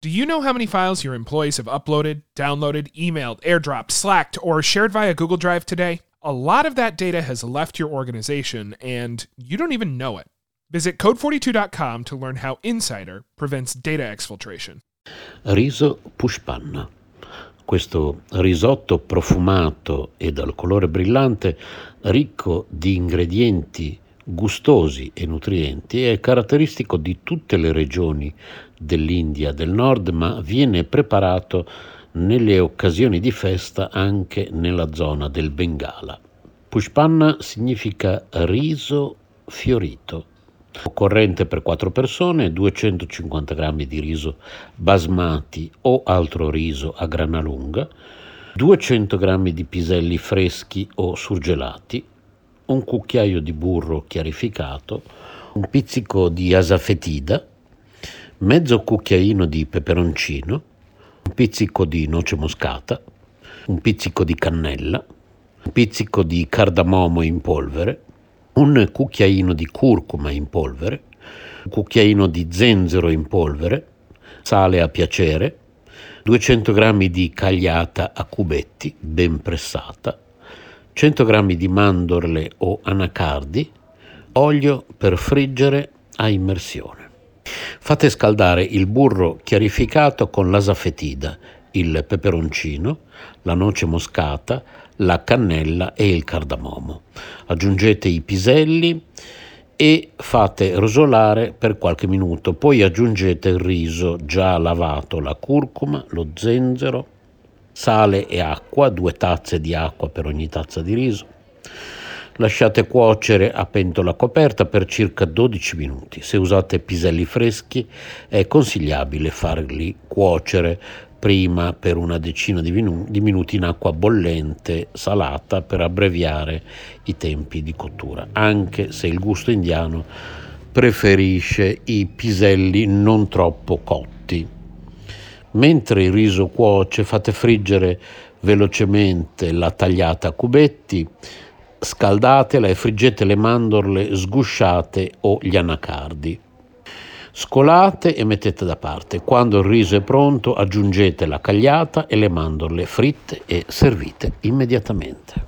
Do you know how many files your employees have uploaded, downloaded, emailed, airdropped, slacked, or shared via Google Drive today? A lot of that data has left your organization and you don't even know it. Visit code42.com to learn how Insider prevents data exfiltration. Riso pushpanna. Questo risotto profumato e dal colore brillante, ricco di ingredienti gustosi e nutrienti, è caratteristico di tutte le regioni dell'India del Nord, ma viene preparato nelle occasioni di festa anche nella zona del Bengala. Pushpanna significa riso fiorito. Occorrente per 4 persone 250 g di riso basmati o altro riso a grana lunga, 200 g di piselli freschi o surgelati, un cucchiaio di burro chiarificato, un pizzico di asafetida, mezzo cucchiaino di peperoncino, un pizzico di noce moscata, un pizzico di cannella, un pizzico di cardamomo in polvere, un cucchiaino di curcuma in polvere, un cucchiaino di zenzero in polvere, sale a piacere, 200 g di cagliata a cubetti ben pressata, 100 g di mandorle o anacardi, olio per friggere a immersione. Fate scaldare il burro chiarificato con l'asafetida, il peperoncino, la noce moscata, la cannella e il cardamomo. Aggiungete i piselli e fate rosolare per qualche minuto, poi aggiungete il riso già lavato, la curcuma, lo zenzero, sale e acqua, due tazze di acqua per ogni tazza di riso. Lasciate cuocere a pentola coperta per circa 12 minuti. Se usate piselli freschi è consigliabile farli cuocere prima per una decina di, minu- di, minuti in acqua bollente salata per abbreviare i tempi di cottura, anche se il gusto indiano preferisce i piselli non troppo cotti. Mentre il riso cuoce fate friggere velocemente la tagliata a cubetti, scaldatela e friggete le mandorle sgusciate o gli anacardi. Scolate e mettete da parte. Quando il riso è pronto aggiungete la cagliata e le mandorle fritte e servite immediatamente.